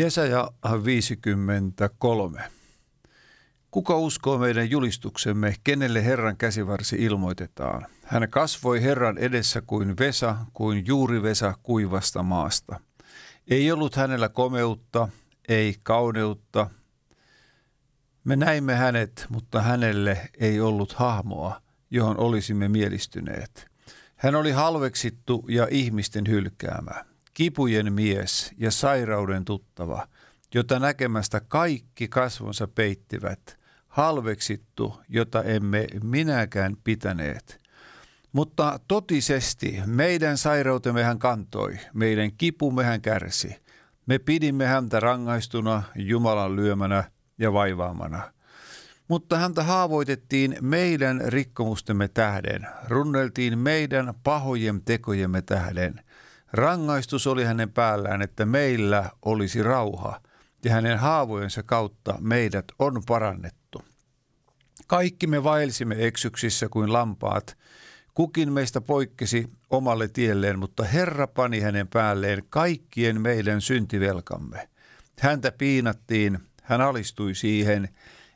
Jesaja 53. Kuka uskoo meidän julistuksemme, kenelle Herran käsivarsi ilmoitetaan? Hän kasvoi Herran edessä kuin Vesa, kuin juuri Vesa kuivasta maasta. Ei ollut hänellä komeutta, ei kauneutta. Me näimme hänet, mutta hänelle ei ollut hahmoa, johon olisimme mielistyneet. Hän oli halveksittu ja ihmisten hylkäämä kipujen mies ja sairauden tuttava, jota näkemästä kaikki kasvonsa peittivät, halveksittu, jota emme minäkään pitäneet. Mutta totisesti meidän sairautemme hän kantoi, meidän kipumme hän kärsi. Me pidimme häntä rangaistuna, Jumalan lyömänä ja vaivaamana. Mutta häntä haavoitettiin meidän rikkomustemme tähden, runneltiin meidän pahojen tekojemme tähden – Rangaistus oli hänen päällään, että meillä olisi rauha, ja hänen haavojensa kautta meidät on parannettu. Kaikki me vaelsimme eksyksissä kuin lampaat. Kukin meistä poikkesi omalle tielleen, mutta Herra pani hänen päälleen kaikkien meidän syntivelkamme. Häntä piinattiin, hän alistui siihen,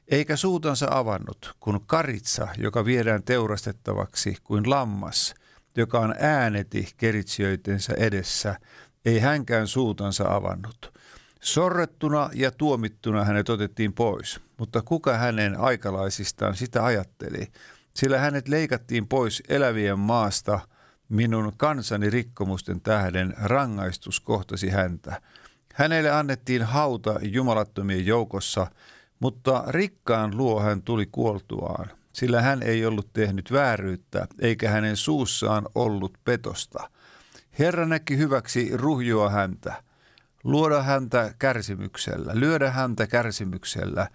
eikä suutansa avannut, kun karitsa, joka viedään teurastettavaksi kuin lammas – joka on ääneti keritsijöitensä edessä, ei hänkään suutansa avannut. Sorrettuna ja tuomittuna hänet otettiin pois, mutta kuka hänen aikalaisistaan sitä ajatteli? Sillä hänet leikattiin pois elävien maasta, minun kansani rikkomusten tähden rangaistus kohtasi häntä. Hänelle annettiin hauta jumalattomien joukossa, mutta rikkaan luo hän tuli kuoltuaan sillä hän ei ollut tehnyt vääryyttä, eikä hänen suussaan ollut petosta. Herra näki hyväksi ruhjoa häntä, luoda häntä kärsimyksellä, lyödä häntä kärsimyksellä.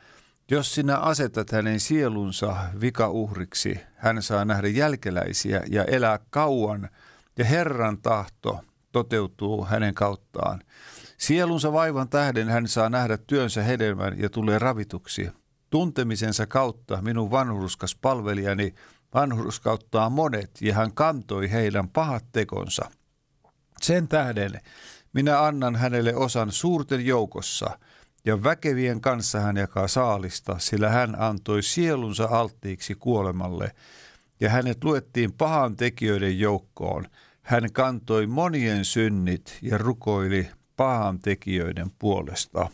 Jos sinä asetat hänen sielunsa vikauhriksi, hän saa nähdä jälkeläisiä ja elää kauan, ja Herran tahto toteutuu hänen kauttaan. Sielunsa vaivan tähden hän saa nähdä työnsä hedelmän ja tulee ravituksi. Tuntemisensa kautta minun vanhurskas palvelijani vanhurskauttaa monet ja hän kantoi heidän pahat tekonsa. Sen tähden minä annan hänelle osan suurten joukossa ja väkevien kanssa hän jakaa saalista, sillä hän antoi sielunsa alttiiksi kuolemalle ja hänet luettiin pahan tekijöiden joukkoon. Hän kantoi monien synnit ja rukoili pahan tekijöiden puolesta.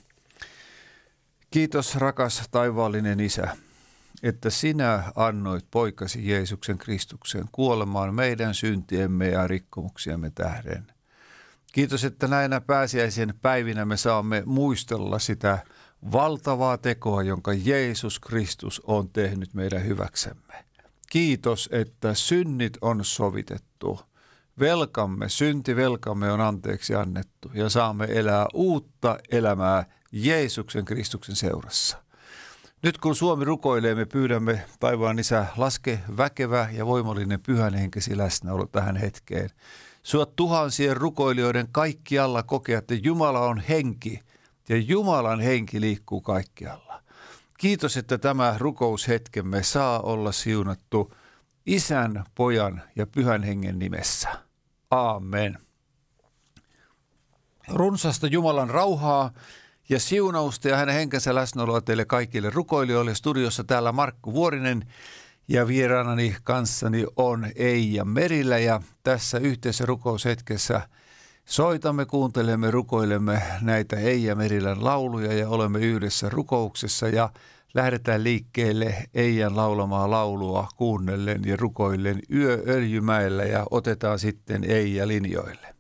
Kiitos rakas taivaallinen Isä, että sinä annoit poikasi Jeesuksen Kristuksen kuolemaan meidän syntiemme ja rikkomuksiemme tähden. Kiitos, että näinä pääsiäisen päivinä me saamme muistella sitä valtavaa tekoa, jonka Jeesus Kristus on tehnyt meidän hyväksemme. Kiitos, että synnit on sovitettu. Velkamme, syntivelkamme on anteeksi annettu ja saamme elää uutta elämää Jeesuksen Kristuksen seurassa. Nyt kun Suomi rukoilee, me pyydämme taivaan isä, laske väkevä ja voimallinen pyhän henkesi läsnäolo tähän hetkeen. Sua tuhansien rukoilijoiden kaikkialla kokea, että Jumala on henki ja Jumalan henki liikkuu kaikkialla. Kiitos, että tämä rukoushetkemme saa olla siunattu Isän, Pojan ja Pyhän Hengen nimessä. Aamen. Runsasta Jumalan rauhaa ja siunausta ja hänen henkensä läsnäoloa teille kaikille rukoilijoille. Studiossa täällä Markku Vuorinen ja vieraanani kanssani on Eija Merillä ja tässä yhteisessä rukoushetkessä Soitamme, kuuntelemme, rukoilemme näitä Eija Merilän lauluja ja olemme yhdessä rukouksessa ja lähdetään liikkeelle Eijan laulamaa laulua kuunnellen ja rukoillen Yö Öljymäellä ja otetaan sitten Eija linjoille.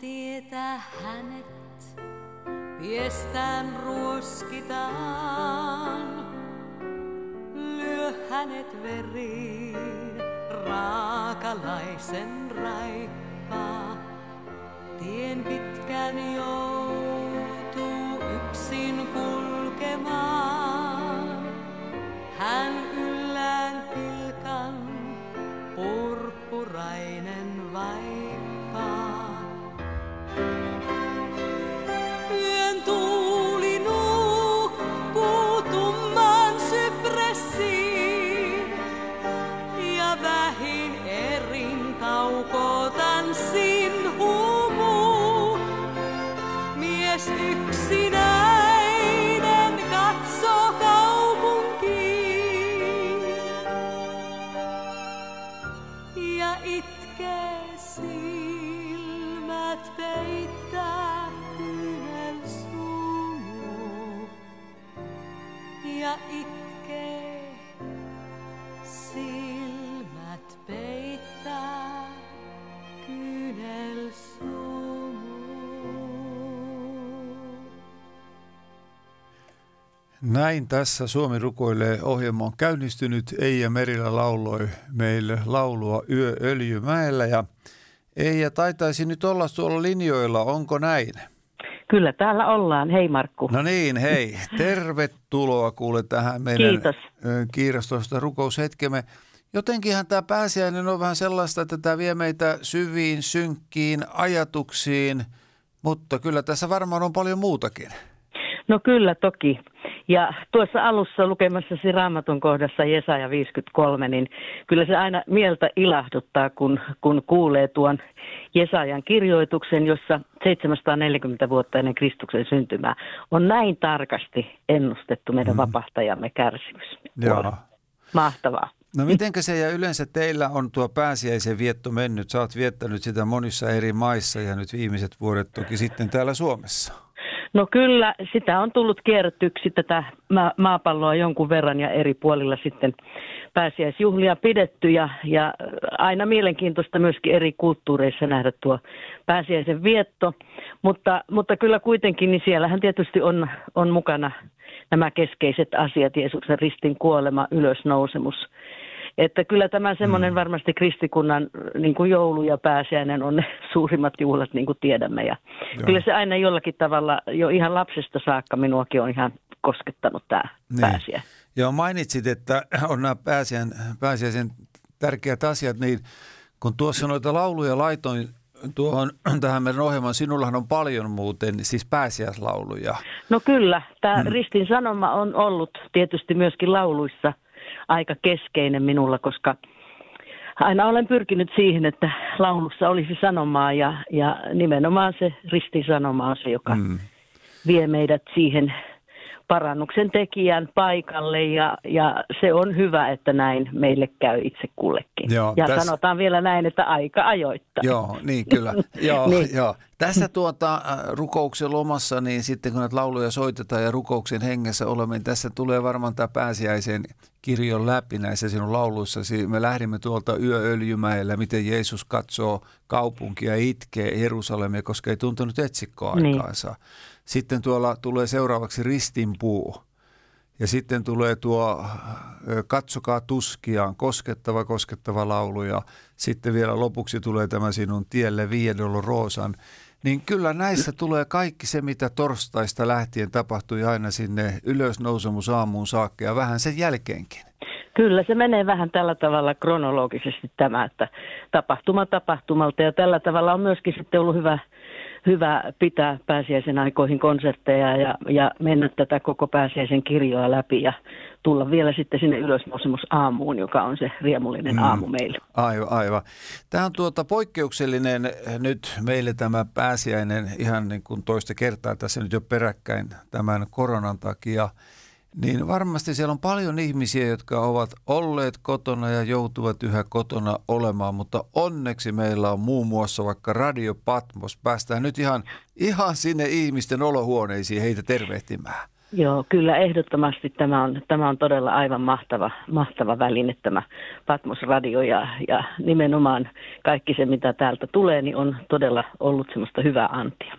Tietää hänet, piestään ruoskitaan. Lyö hänet veriin, raakalaisen raipaa. Tien pitkän joutuu yksin kulkemaan. Hän Näin tässä Suomi rukoilee ohjelma on käynnistynyt. Eija Merillä lauloi meille laulua Yö Öljymäellä ja Eija taitaisi nyt olla tuolla linjoilla, onko näin? Kyllä täällä ollaan. Hei Markku. No niin, hei. Tervetuloa kuule tähän meidän Kiitos. kiirastosta rukoushetkemme. Jotenkinhan tämä pääsiäinen on vähän sellaista, että tämä vie meitä syviin, synkkiin ajatuksiin, mutta kyllä tässä varmaan on paljon muutakin. No kyllä toki. Ja tuossa alussa lukemassasi raamatun kohdassa Jesaja 53, niin kyllä se aina mieltä ilahduttaa, kun, kun kuulee tuon Jesajan kirjoituksen, jossa 740 vuotta ennen Kristuksen syntymää on näin tarkasti ennustettu meidän mm. vapahtajamme kärsimys. Joo. mahtavaa. No mitenkä se ja yleensä teillä on tuo pääsiäisen vietto mennyt? Sä oot viettänyt sitä monissa eri maissa ja nyt viimeiset vuodet toki sitten täällä Suomessa. No kyllä, sitä on tullut kierrettyksi tätä maapalloa jonkun verran ja eri puolilla sitten pääsiäisjuhlia pidetty ja, ja aina mielenkiintoista myöskin eri kulttuureissa nähdä tuo pääsiäisen vietto, mutta, mutta kyllä kuitenkin niin siellähän tietysti on, on mukana nämä keskeiset asiat, Jeesuksen ristin kuolema, ylösnousemus. Että kyllä tämä semmoinen mm. varmasti kristikunnan niin kuin joulu ja pääsiäinen on ne suurimmat juhlat, niin kuin tiedämme. Ja Joo. kyllä se aina jollakin tavalla jo ihan lapsesta saakka minuakin on ihan koskettanut tämä niin. pääsiä. Joo, mainitsit, että on nämä pääsiäisen, pääsiäisen tärkeät asiat, niin kun tuossa noita lauluja laitoin tuohon tähän meidän ohjelmaan, sinullahan on paljon muuten siis pääsiäislauluja. No kyllä, tämä hmm. Ristin sanoma on ollut tietysti myöskin lauluissa aika keskeinen minulla, koska aina olen pyrkinyt siihen, että laulussa olisi sanomaa ja, ja nimenomaan se Ristin sanoma on se, joka hmm. vie meidät siihen parannuksen tekijän paikalle ja, ja se on hyvä, että näin meille käy itse kullekin. Joo, ja tässä... sanotaan vielä näin, että aika ajoittaa. Joo, niin kyllä. joo, niin. joo. Tässä tuota, äh, rukouksen lomassa, niin sitten kun näitä lauluja soitetaan ja rukouksen hengessä olemme, niin tässä tulee varmaan tämä pääsiäisen kirjon läpi näissä sinun lauluissa. Me lähdimme tuolta yööljymäellä, miten Jeesus katsoo kaupunkia ja itkee Jerusalemia, koska ei tuntunut etsikkoa aikaansa. Niin. Sitten tuolla tulee seuraavaksi ristinpuu. Ja sitten tulee tuo Katsokaa tuskiaan, koskettava, koskettava laulu. Ja sitten vielä lopuksi tulee tämä sinun tielle Viedolo Roosan. Niin kyllä näissä tulee kaikki se, mitä torstaista lähtien tapahtui aina sinne ylösnousemus aamuun saakka ja vähän sen jälkeenkin. Kyllä, se menee vähän tällä tavalla kronologisesti tämä, että tapahtuma tapahtumalta ja tällä tavalla on myöskin sitten ollut hyvä hyvä pitää pääsiäisen aikoihin konsertteja ja, ja mennä tätä koko pääsiäisen kirjoa läpi ja tulla vielä sitten sinne ylösnousemus aamuun, joka on se riemullinen mm. aamu meille. Aivan, aivan. Tämä on tuota poikkeuksellinen nyt meille tämä pääsiäinen ihan niin kuin toista kertaa tässä nyt jo peräkkäin tämän koronan takia – niin varmasti siellä on paljon ihmisiä, jotka ovat olleet kotona ja joutuvat yhä kotona olemaan, mutta onneksi meillä on muun muassa vaikka Radio Patmos. Päästään nyt ihan, ihan sinne ihmisten olohuoneisiin heitä tervehtimään. Joo, kyllä ehdottomasti tämä on, tämä on todella aivan mahtava, mahtava väline tämä Patmos Radio ja, ja nimenomaan kaikki se mitä täältä tulee niin on todella ollut semmoista hyvää antia.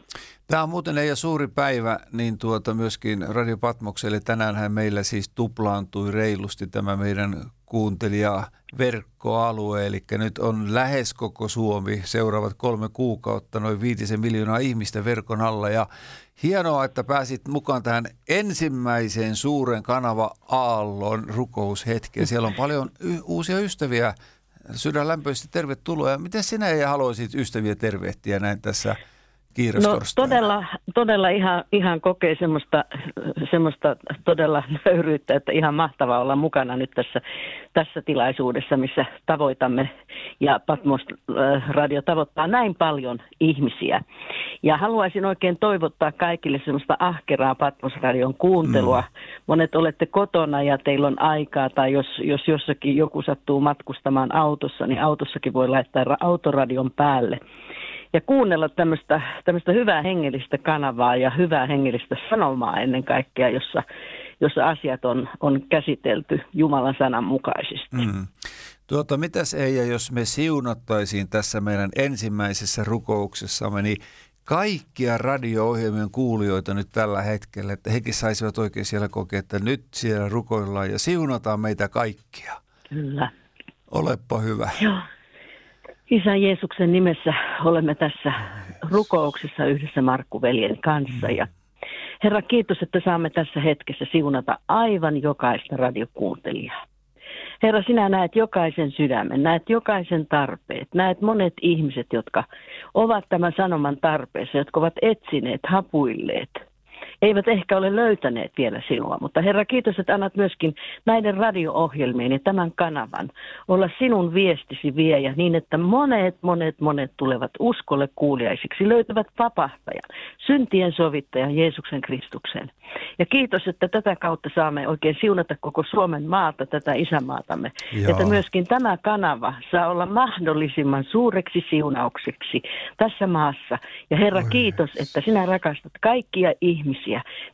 Tämä on muuten ei suuri päivä, niin tuota myöskin Radio Patmokselle. Tänäänhän meillä siis tuplaantui reilusti tämä meidän kuuntelija verkkoalue, eli nyt on lähes koko Suomi seuraavat kolme kuukautta, noin viitisen miljoonaa ihmistä verkon alla. Ja hienoa, että pääsit mukaan tähän ensimmäiseen suuren kanava Aallon rukoushetkeen. Siellä on paljon y- uusia ystäviä. Sydänlämpöisesti tervetuloa. Miten sinä ja haluaisit ystäviä tervehtiä näin tässä – No todella, todella ihan, ihan kokee semmoista, semmoista todella nöyryyttä, että ihan mahtavaa olla mukana nyt tässä, tässä tilaisuudessa, missä tavoitamme ja Patmos äh, Radio tavoittaa näin paljon ihmisiä. Ja haluaisin oikein toivottaa kaikille semmoista ahkeraa Patmos Radion kuuntelua. Mm. Monet olette kotona ja teillä on aikaa tai jos, jos jossakin joku sattuu matkustamaan autossa, niin autossakin voi laittaa autoradion päälle ja kuunnella tämmöistä, tämmöistä hyvää hengellistä kanavaa ja hyvää hengellistä sanomaa ennen kaikkea, jossa, jossa asiat on, on käsitelty Jumalan sanan mukaisesti. Mm. Tuota, mitäs Eija, jos me siunattaisiin tässä meidän ensimmäisessä rukouksessamme, niin kaikkia radio-ohjelmien kuulijoita nyt tällä hetkellä, että hekin saisivat oikein siellä kokea, että nyt siellä rukoillaan ja siunataan meitä kaikkia. Kyllä. Olepa hyvä. Joo. Isän Jeesuksen nimessä olemme tässä rukouksessa yhdessä Markku-veljen kanssa. Ja Herra, kiitos, että saamme tässä hetkessä siunata aivan jokaista radiokuuntelijaa. Herra, sinä näet jokaisen sydämen, näet jokaisen tarpeet, näet monet ihmiset, jotka ovat tämän sanoman tarpeessa, jotka ovat etsineet, hapuilleet eivät ehkä ole löytäneet vielä sinua. Mutta Herra, kiitos, että annat myöskin näiden radio-ohjelmien ja tämän kanavan olla sinun viestisi viejä niin, että monet, monet, monet tulevat uskolle kuuliaisiksi, löytävät vapahtajan, syntien sovittajan Jeesuksen Kristuksen. Ja kiitos, että tätä kautta saamme oikein siunata koko Suomen maata, tätä isämaatamme. Joo. Että myöskin tämä kanava saa olla mahdollisimman suureksi siunaukseksi tässä maassa. Ja Herra, Oi kiitos, että sinä rakastat kaikkia ihmisiä,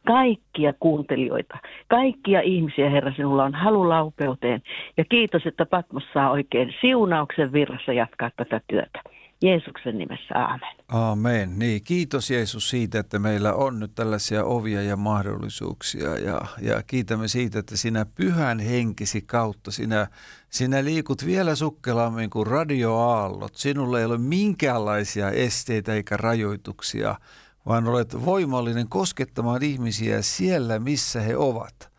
kaikkia kuuntelijoita, kaikkia ihmisiä, Herra, sinulla on halu laupeuteen. Ja kiitos, että Patmos saa oikein siunauksen virrassa jatkaa tätä työtä. Jeesuksen nimessä, aamen. Amen. Niin, kiitos Jeesus siitä, että meillä on nyt tällaisia ovia ja mahdollisuuksia ja, ja kiitämme siitä, että sinä pyhän henkisi kautta sinä, sinä liikut vielä sukkelammin kuin radioaallot. Sinulla ei ole minkäänlaisia esteitä eikä rajoituksia, vaan olet voimallinen koskettamaan ihmisiä siellä, missä he ovat.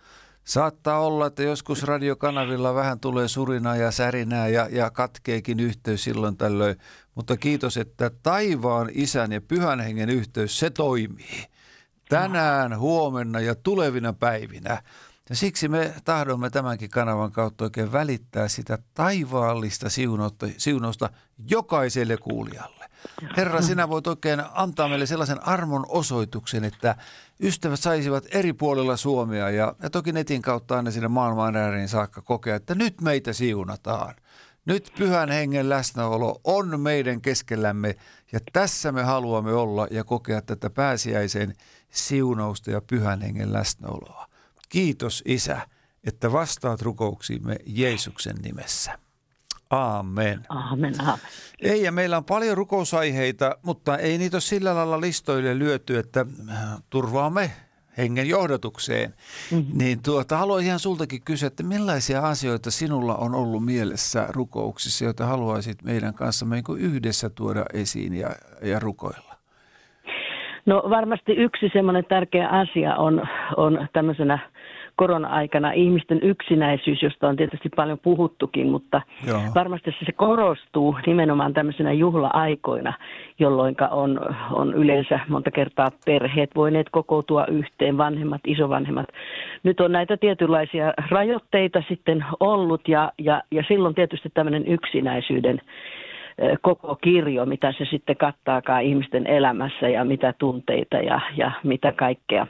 Saattaa olla, että joskus radiokanavilla vähän tulee surinaa ja särinää ja, ja katkeekin yhteys silloin tällöin, mutta kiitos, että taivaan isän ja pyhän hengen yhteys, se toimii. Tänään, huomenna ja tulevina päivinä. Ja siksi me tahdomme tämänkin kanavan kautta oikein välittää sitä taivaallista siunausta jokaiselle kuulijalle. Herra, sinä voit oikein antaa meille sellaisen armon osoituksen, että ystävät saisivat eri puolilla Suomea ja, ja toki netin kautta aina sinne maailman ääriin saakka kokea, että nyt meitä siunataan. Nyt pyhän hengen läsnäolo on meidän keskellämme ja tässä me haluamme olla ja kokea tätä pääsiäisen siunausta ja pyhän hengen läsnäoloa. Kiitos Isä, että vastaat rukouksiimme Jeesuksen nimessä. Aamen. Aamen, aamen. Ei, ja meillä on paljon rukousaiheita, mutta ei niitä ole sillä lailla listoille lyöty, että äh, turvaamme hengen johdatukseen. Mm-hmm. Niin tuota, haluan ihan sultakin kysyä, että millaisia asioita sinulla on ollut mielessä rukouksissa, joita haluaisit meidän kanssa niin yhdessä tuoda esiin ja, ja rukoilla? No varmasti yksi semmoinen tärkeä asia on, on tämmöisenä korona-aikana ihmisten yksinäisyys, josta on tietysti paljon puhuttukin, mutta Joo. varmasti se korostuu nimenomaan tämmöisenä juhla-aikoina, jolloin on, on yleensä monta kertaa perheet voineet kokoutua yhteen, vanhemmat, isovanhemmat. Nyt on näitä tietynlaisia rajoitteita sitten ollut ja, ja, ja silloin tietysti tämmöinen yksinäisyyden koko kirjo, mitä se sitten kattaakaan ihmisten elämässä ja mitä tunteita ja, ja mitä kaikkea.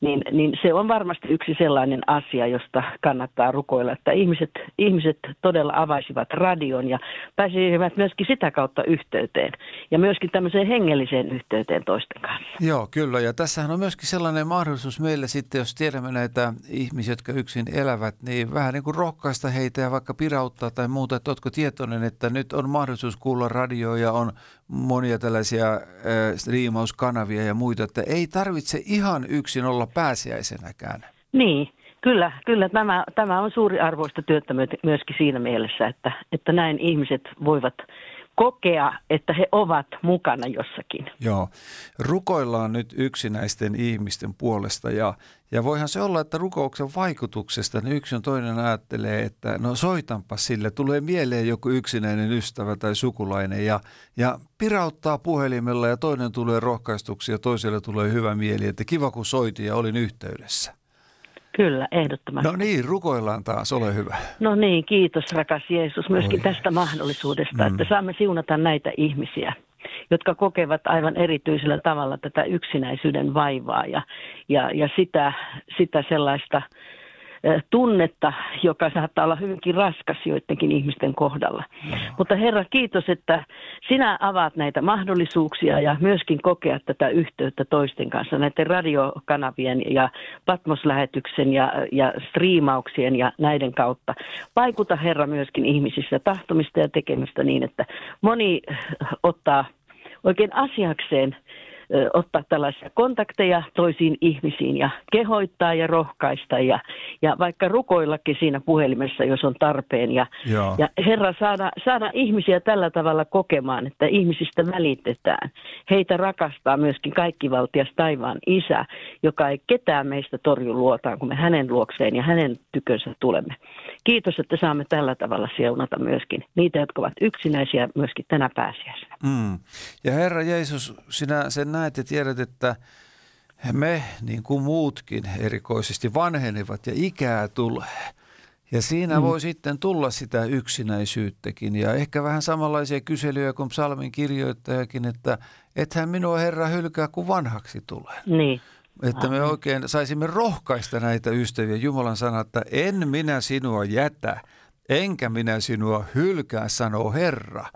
Niin, niin se on varmasti yksi sellainen asia, josta kannattaa rukoilla, että ihmiset, ihmiset todella avaisivat radion ja pääsisivät myöskin sitä kautta yhteyteen ja myöskin tämmöiseen hengelliseen yhteyteen toisten kanssa. Joo, kyllä. Ja tässähän on myöskin sellainen mahdollisuus meille sitten, jos tiedämme näitä ihmisiä, jotka yksin elävät, niin vähän niin kuin rohkaista heitä ja vaikka pirauttaa tai muuta, että oletko tietoinen, että nyt on mahdollisuus kuulla radioa ja on monia tällaisia äh, striimauskanavia ja muita, että ei tarvitse ihan yksin olla pääsiäisenäkään. Niin, kyllä, kyllä tämä, tämä on suuri arvoista työtä myöskin siinä mielessä, että, että näin ihmiset voivat kokea, että he ovat mukana jossakin. Joo. Rukoillaan nyt yksinäisten ihmisten puolesta ja, ja voihan se olla, että rukouksen vaikutuksesta niin yksi on toinen ajattelee, että no soitanpa sille, tulee mieleen joku yksinäinen ystävä tai sukulainen ja, ja pirauttaa puhelimella ja toinen tulee rohkaistuksi ja toiselle tulee hyvä mieli, että kiva kun soitin ja olin yhteydessä. Kyllä, ehdottomasti. No niin, rukoillaan taas, ole hyvä. No niin, kiitos rakas Jeesus myöskin Oi. tästä mahdollisuudesta, mm. että saamme siunata näitä ihmisiä, jotka kokevat aivan erityisellä tavalla tätä yksinäisyyden vaivaa ja, ja, ja sitä, sitä sellaista tunnetta, joka saattaa olla hyvinkin raskas joidenkin ihmisten kohdalla. Mutta Herra, kiitos, että sinä avaat näitä mahdollisuuksia ja myöskin kokea tätä yhteyttä toisten kanssa, näiden radiokanavien ja Patmos-lähetyksen ja, ja striimauksien ja näiden kautta. Vaikuta Herra myöskin ihmisissä tahtomista ja tekemistä niin, että moni ottaa oikein asiakseen ottaa tällaisia kontakteja toisiin ihmisiin ja kehoittaa ja rohkaista ja, ja vaikka rukoillakin siinä puhelimessa, jos on tarpeen. Ja, ja Herra, saada, saada ihmisiä tällä tavalla kokemaan, että ihmisistä välitetään. Heitä rakastaa myöskin kaikkivaltias taivaan isä, joka ei ketään meistä torju luotaan, kun me hänen luokseen ja hänen tykönsä tulemme. Kiitos, että saamme tällä tavalla seunata myöskin niitä, jotka ovat yksinäisiä myöskin tänä pääsiäisenä. Mm. Ja Herra Jeesus, sinä sen näet ja tiedät, että me, niin kuin muutkin, erikoisesti vanhenevat ja ikää tulee. Ja siinä mm. voi sitten tulla sitä yksinäisyyttäkin ja ehkä vähän samanlaisia kyselyjä kuin psalmin kirjoittajakin, että ethän minua Herra hylkää, kun vanhaksi tulee. Niin. Että me oikein saisimme rohkaista näitä ystäviä. Jumalan sana, että en minä sinua jätä, enkä minä sinua hylkää, sanoo Herra.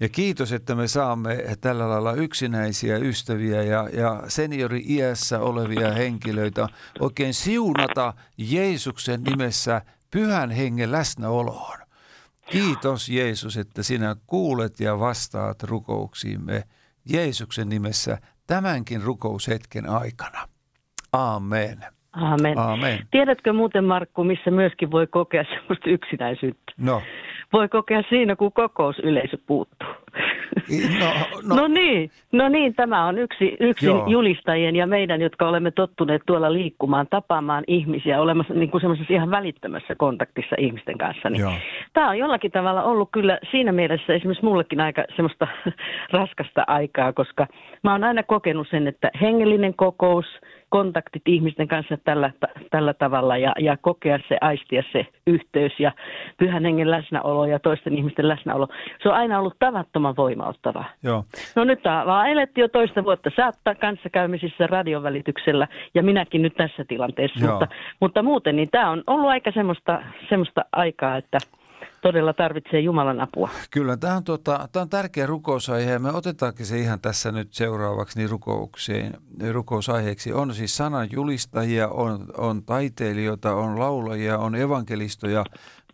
Ja kiitos, että me saamme tällä lailla yksinäisiä ystäviä ja, ja seniori-iässä olevia henkilöitä oikein siunata Jeesuksen nimessä pyhän hengen läsnäoloon. Kiitos Jeesus, että sinä kuulet ja vastaat rukouksiimme Jeesuksen nimessä tämänkin rukoushetken aikana. Amen. Amen. Amen. Tiedätkö muuten Markku, missä myöskin voi kokea semmoista yksinäisyyttä? No, Voi kokea siinä, kun kokousyleisö puuttuu. no, No, no, no niin, no niin, tämä on yksi, yksi Joo. julistajien ja meidän, jotka olemme tottuneet tuolla liikkumaan, tapaamaan ihmisiä, olemassa niin kuin semmoisessa ihan välittömässä kontaktissa ihmisten kanssa. Niin Joo. Tämä on jollakin tavalla ollut kyllä siinä mielessä esimerkiksi mullekin aika semmoista raskasta aikaa, koska mä oon aina kokenut sen, että hengellinen kokous, kontaktit ihmisten kanssa tällä, tällä tavalla ja, ja kokea se, aistia se yhteys ja pyhän hengen läsnäolo ja toisten ihmisten läsnäolo. Se on aina ollut tavattoman voimauttavaa. joo. No nyt vaan eletty jo toista vuotta. Oot kanssakäymisissä radion välityksellä ja minäkin nyt tässä tilanteessa. Joo. Mutta, mutta muuten niin tämä on ollut aika semmoista, semmoista aikaa, että todella tarvitsee Jumalan apua. Kyllä, tämä on, tota, tämä on tärkeä rukousaihe ja me otetaankin se ihan tässä nyt seuraavaksi niin rukoukseen, rukousaiheeksi. On siis sanan julistajia, on, on taiteilijoita, on laulajia, on evankelistoja,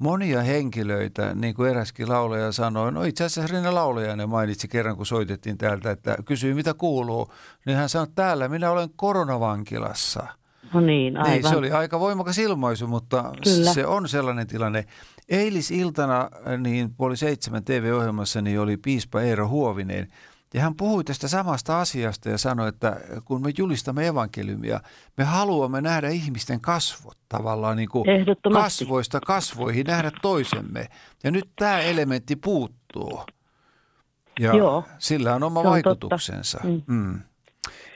monia henkilöitä, niin kuin eräskin laulaja sanoi. No itse asiassa Rinne Laulajainen mainitsi kerran, kun soitettiin täältä, että kysyi mitä kuuluu. Niin hän sanoi, täällä minä olen koronavankilassa. No niin, aivan. Niin, se oli aika voimakas ilmaisu, mutta Kyllä. se on sellainen tilanne. Eilisiltana niin puoli seitsemän TV-ohjelmassa niin oli piispa Eero Huovinen. Ja hän puhui tästä samasta asiasta ja sanoi, että kun me julistamme evankeliumia, me haluamme nähdä ihmisten kasvot tavallaan niin kuin kasvoista kasvoihin, nähdä toisemme. Ja nyt tämä elementti puuttuu. Ja Joo. sillä on oma Se on vaikutuksensa. totta. Mm. Mm.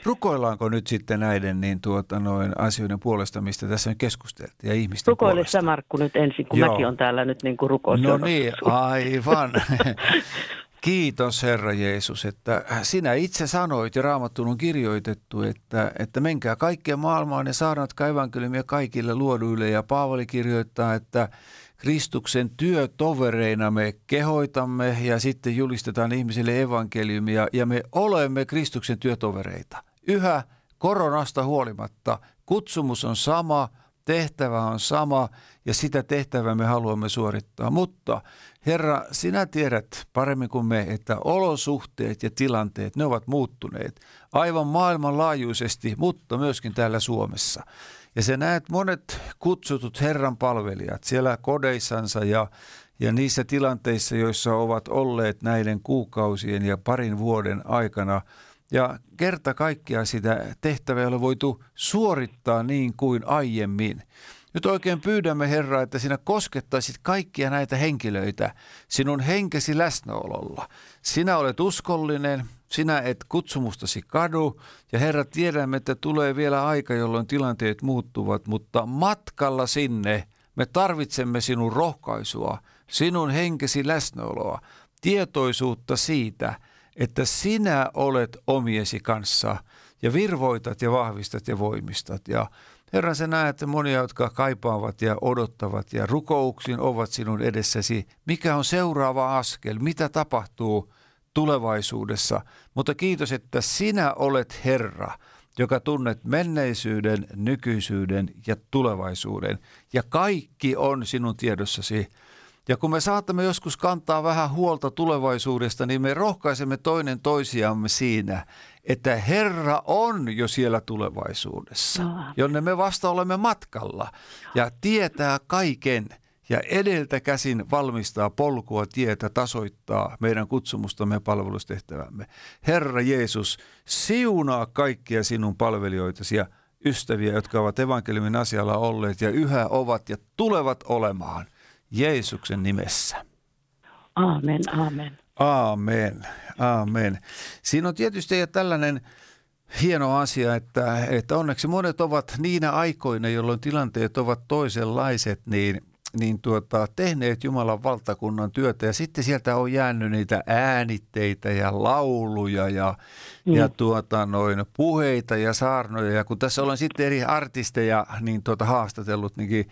Rukoillaanko nyt sitten näiden niin tuota, noin asioiden puolesta, mistä tässä nyt keskusteltiin, ja ihmisten Rukoile puolesta? sä Markku nyt ensin, kun Joo. mäkin on täällä nyt niin kuin rukous. No niin, aivan. Kiitos Herra Jeesus, että sinä itse sanoit ja raamattuun on kirjoitettu, että, että menkää kaikkeen maailmaan ja saarnatkaa evankeliumia kaikille luoduille. Ja Paavali kirjoittaa, että Kristuksen työtovereina me kehoitamme ja sitten julistetaan ihmisille evankeliumia ja me olemme Kristuksen työtovereita. Yhä koronasta huolimatta kutsumus on sama, tehtävä on sama ja sitä tehtävää me haluamme suorittaa. Mutta Herra, sinä tiedät paremmin kuin me, että olosuhteet ja tilanteet, ne ovat muuttuneet aivan maailmanlaajuisesti, mutta myöskin täällä Suomessa. Ja sä näet monet kutsutut Herran palvelijat siellä kodeissansa ja, ja niissä tilanteissa, joissa ovat olleet näiden kuukausien ja parin vuoden aikana. Ja kerta kaikkiaan sitä tehtävää ei ole voitu suorittaa niin kuin aiemmin. Nyt oikein pyydämme Herra, että sinä koskettaisit kaikkia näitä henkilöitä sinun henkesi läsnäololla. Sinä olet uskollinen, sinä et kutsumustasi kadu ja Herra tiedämme, että tulee vielä aika, jolloin tilanteet muuttuvat, mutta matkalla sinne me tarvitsemme sinun rohkaisua, sinun henkesi läsnäoloa, tietoisuutta siitä, että sinä olet omiesi kanssa ja virvoitat ja vahvistat ja voimistat. Ja Herra, sä näet monia, jotka kaipaavat ja odottavat ja rukouksin ovat sinun edessäsi. Mikä on seuraava askel? Mitä tapahtuu tulevaisuudessa? Mutta kiitos, että sinä olet Herra, joka tunnet menneisyyden, nykyisyyden ja tulevaisuuden. Ja kaikki on sinun tiedossasi. Ja kun me saatamme joskus kantaa vähän huolta tulevaisuudesta, niin me rohkaisemme toinen toisiamme siinä, että Herra on jo siellä tulevaisuudessa, jonne me vasta olemme matkalla ja tietää kaiken ja edeltä käsin valmistaa polkua, tietä, tasoittaa meidän kutsumustamme ja palvelustehtävämme. Herra Jeesus, siunaa kaikkia sinun palvelijoitasi ja ystäviä, jotka ovat evankeliumin asialla olleet ja yhä ovat ja tulevat olemaan. Jeesuksen nimessä. Aamen, aamen. Aamen, aamen. Siinä on tietysti ja tällainen hieno asia, että, että onneksi monet ovat niinä aikoina, jolloin tilanteet ovat toisenlaiset, niin niin tuota, tehneet Jumalan valtakunnan työtä ja sitten sieltä on jäänyt niitä äänitteitä ja lauluja ja, mm. ja tuota, noin puheita ja saarnoja. Ja kun tässä olen sitten eri artisteja niin tuota, haastatellut, niin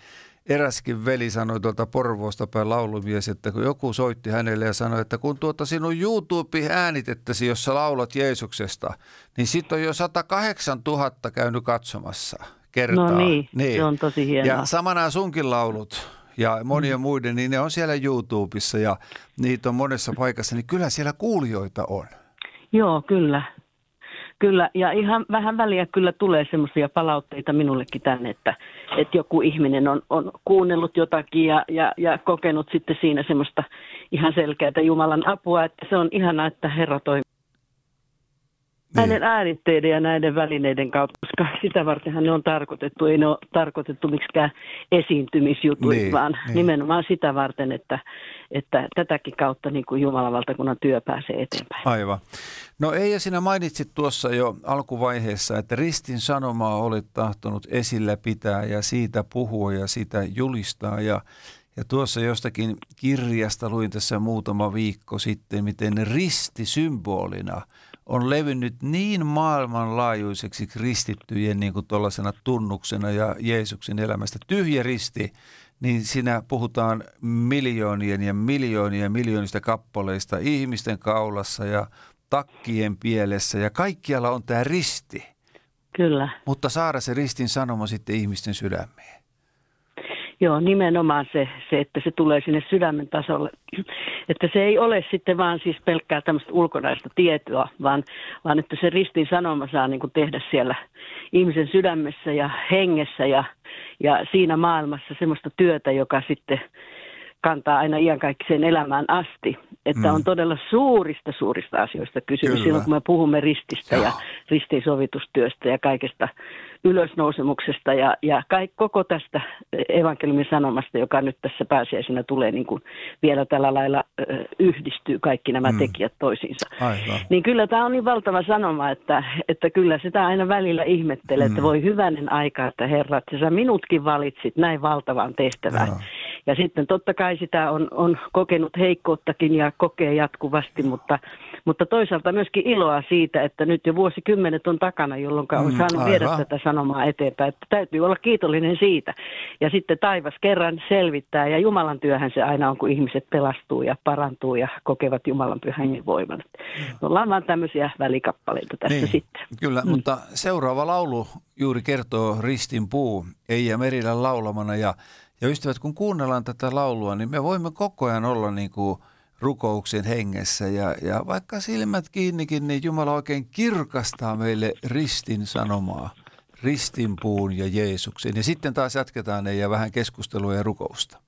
eräskin veli sanoi tuolta Porvoosta päin laulumies, että kun joku soitti hänelle ja sanoi, että kun tuota sinun YouTube-äänitettäsi, jossa laulat Jeesuksesta, niin sitten on jo 108 000 käynyt katsomassa kertaa. No niin, niin, se on tosi hienoa. Ja samana sunkin laulut ja monien mm. muiden, niin ne on siellä YouTubessa ja niitä on monessa paikassa, niin kyllä siellä kuulijoita on. Joo, kyllä. Kyllä, ja ihan vähän väliä kyllä tulee semmoisia palautteita minullekin tänne, että, että joku ihminen on, on kuunnellut jotakin ja, ja, ja kokenut sitten siinä semmoista ihan selkeää Jumalan apua, että se on ihana, että Herra toimii niin. näiden äänitteiden ja näiden välineiden kautta, koska sitä vartenhan ne on tarkoitettu. Ei ne ole tarkoitettu miksikään esiintymisjutuiksi, niin, vaan niin. nimenomaan sitä varten, että, että tätäkin kautta niin kuin Jumalan valtakunnan työ pääsee eteenpäin. Aivan. No Eija, sinä mainitsit tuossa jo alkuvaiheessa, että ristin sanomaa olet tahtonut esillä pitää ja siitä puhua ja sitä julistaa ja ja tuossa jostakin kirjasta luin tässä muutama viikko sitten, miten risti symbolina – on levinnyt niin maailmanlaajuiseksi kristittyjen niin kuin tunnuksena ja Jeesuksen elämästä. Tyhjä risti, niin siinä puhutaan miljoonien ja miljoonien ja miljoonista kappaleista ihmisten kaulassa ja takkien pielessä ja kaikkialla on tämä risti. Kyllä. Mutta saada se ristin sanoma sitten ihmisten sydämeen. Joo, nimenomaan se, se, että se tulee sinne sydämen tasolle. Että se ei ole sitten vaan siis pelkkää tämmöistä ulkonaista tietoa, vaan, vaan että se ristin sanoma saa niin kuin tehdä siellä ihmisen sydämessä ja hengessä ja, ja siinä maailmassa semmoista työtä, joka sitten kantaa aina iankaikkiseen elämään asti. Että mm. on todella suurista, suurista asioista kysymys Kyllä. silloin, kun me puhumme rististä Joo. ja ristiinsovitustyöstä ja kaikesta ylösnousemuksesta ja, ja kaik, koko tästä evankeliumin sanomasta, joka nyt tässä pääsiäisenä tulee niin kuin vielä tällä lailla yhdistyy kaikki nämä mm. tekijät toisiinsa. Aivan. Niin kyllä tämä on niin valtava sanoma, että, että kyllä sitä aina välillä ihmettelee, mm. että voi hyvänen aika, että herrat, sä minutkin valitsit näin valtavan tehtävän. Joo. Ja sitten totta kai sitä on, on kokenut heikkouttakin ja kokee jatkuvasti, mutta, mutta toisaalta myöskin iloa siitä, että nyt jo vuosikymmenet on takana, jolloin on mm, saanut aivan. viedä tätä sanomaa eteenpäin. Että täytyy olla kiitollinen siitä. Ja sitten taivas kerran selvittää ja Jumalan työhän se aina on, kun ihmiset pelastuu ja parantuu ja kokevat Jumalan pyhän voiman. Mm. Ollaan vaan tämmöisiä välikappaleita tässä niin, sitten. Kyllä, mm. mutta seuraava laulu juuri kertoo Ristin puu Eija Merilän laulamana ja ja ystävät, kun kuunnellaan tätä laulua, niin me voimme koko ajan olla niin kuin rukouksen hengessä. Ja, ja vaikka silmät kiinnikin, niin Jumala oikein kirkastaa meille ristin sanomaa, ristinpuun ja Jeesuksen. Ja sitten taas jatketaan ja vähän keskustelua ja rukousta.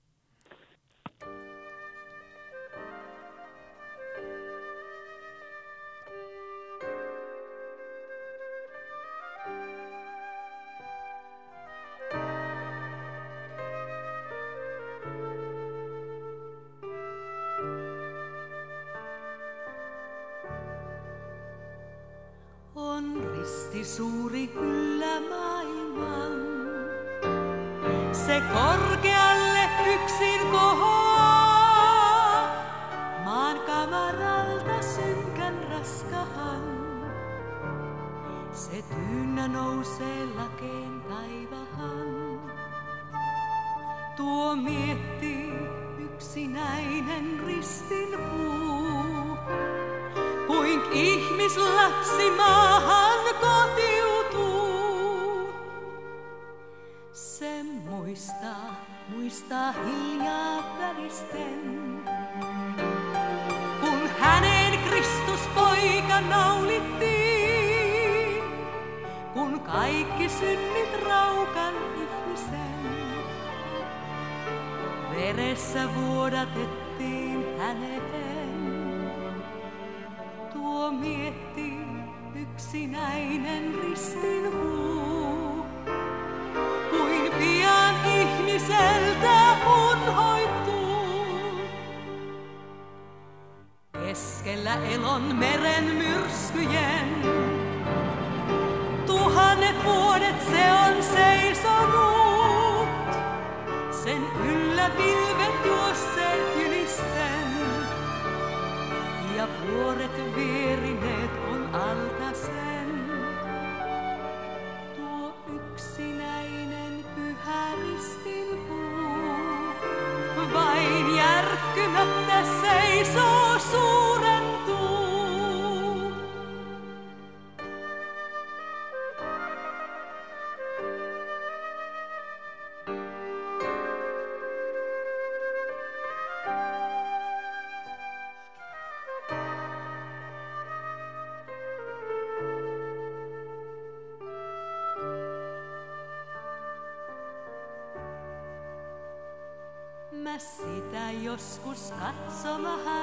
kuin ihmislapsi maahan kotiutuu. Se muistaa, muistaa hiljaa välisten, kun hänen Kristus poika naulittiin, kun kaikki synnit raukan ihmisen. Veressä vuodatettiin häneen keskellä elon meren myrskyjen. tuhannet vuodet se on seisonut. Sen yllä pilvet juosseet ja vuoret vierineet on alta sen. Tuo yksinäinen pyhä ristin puu vain järkkymättä seisoo suurentuu. summer high.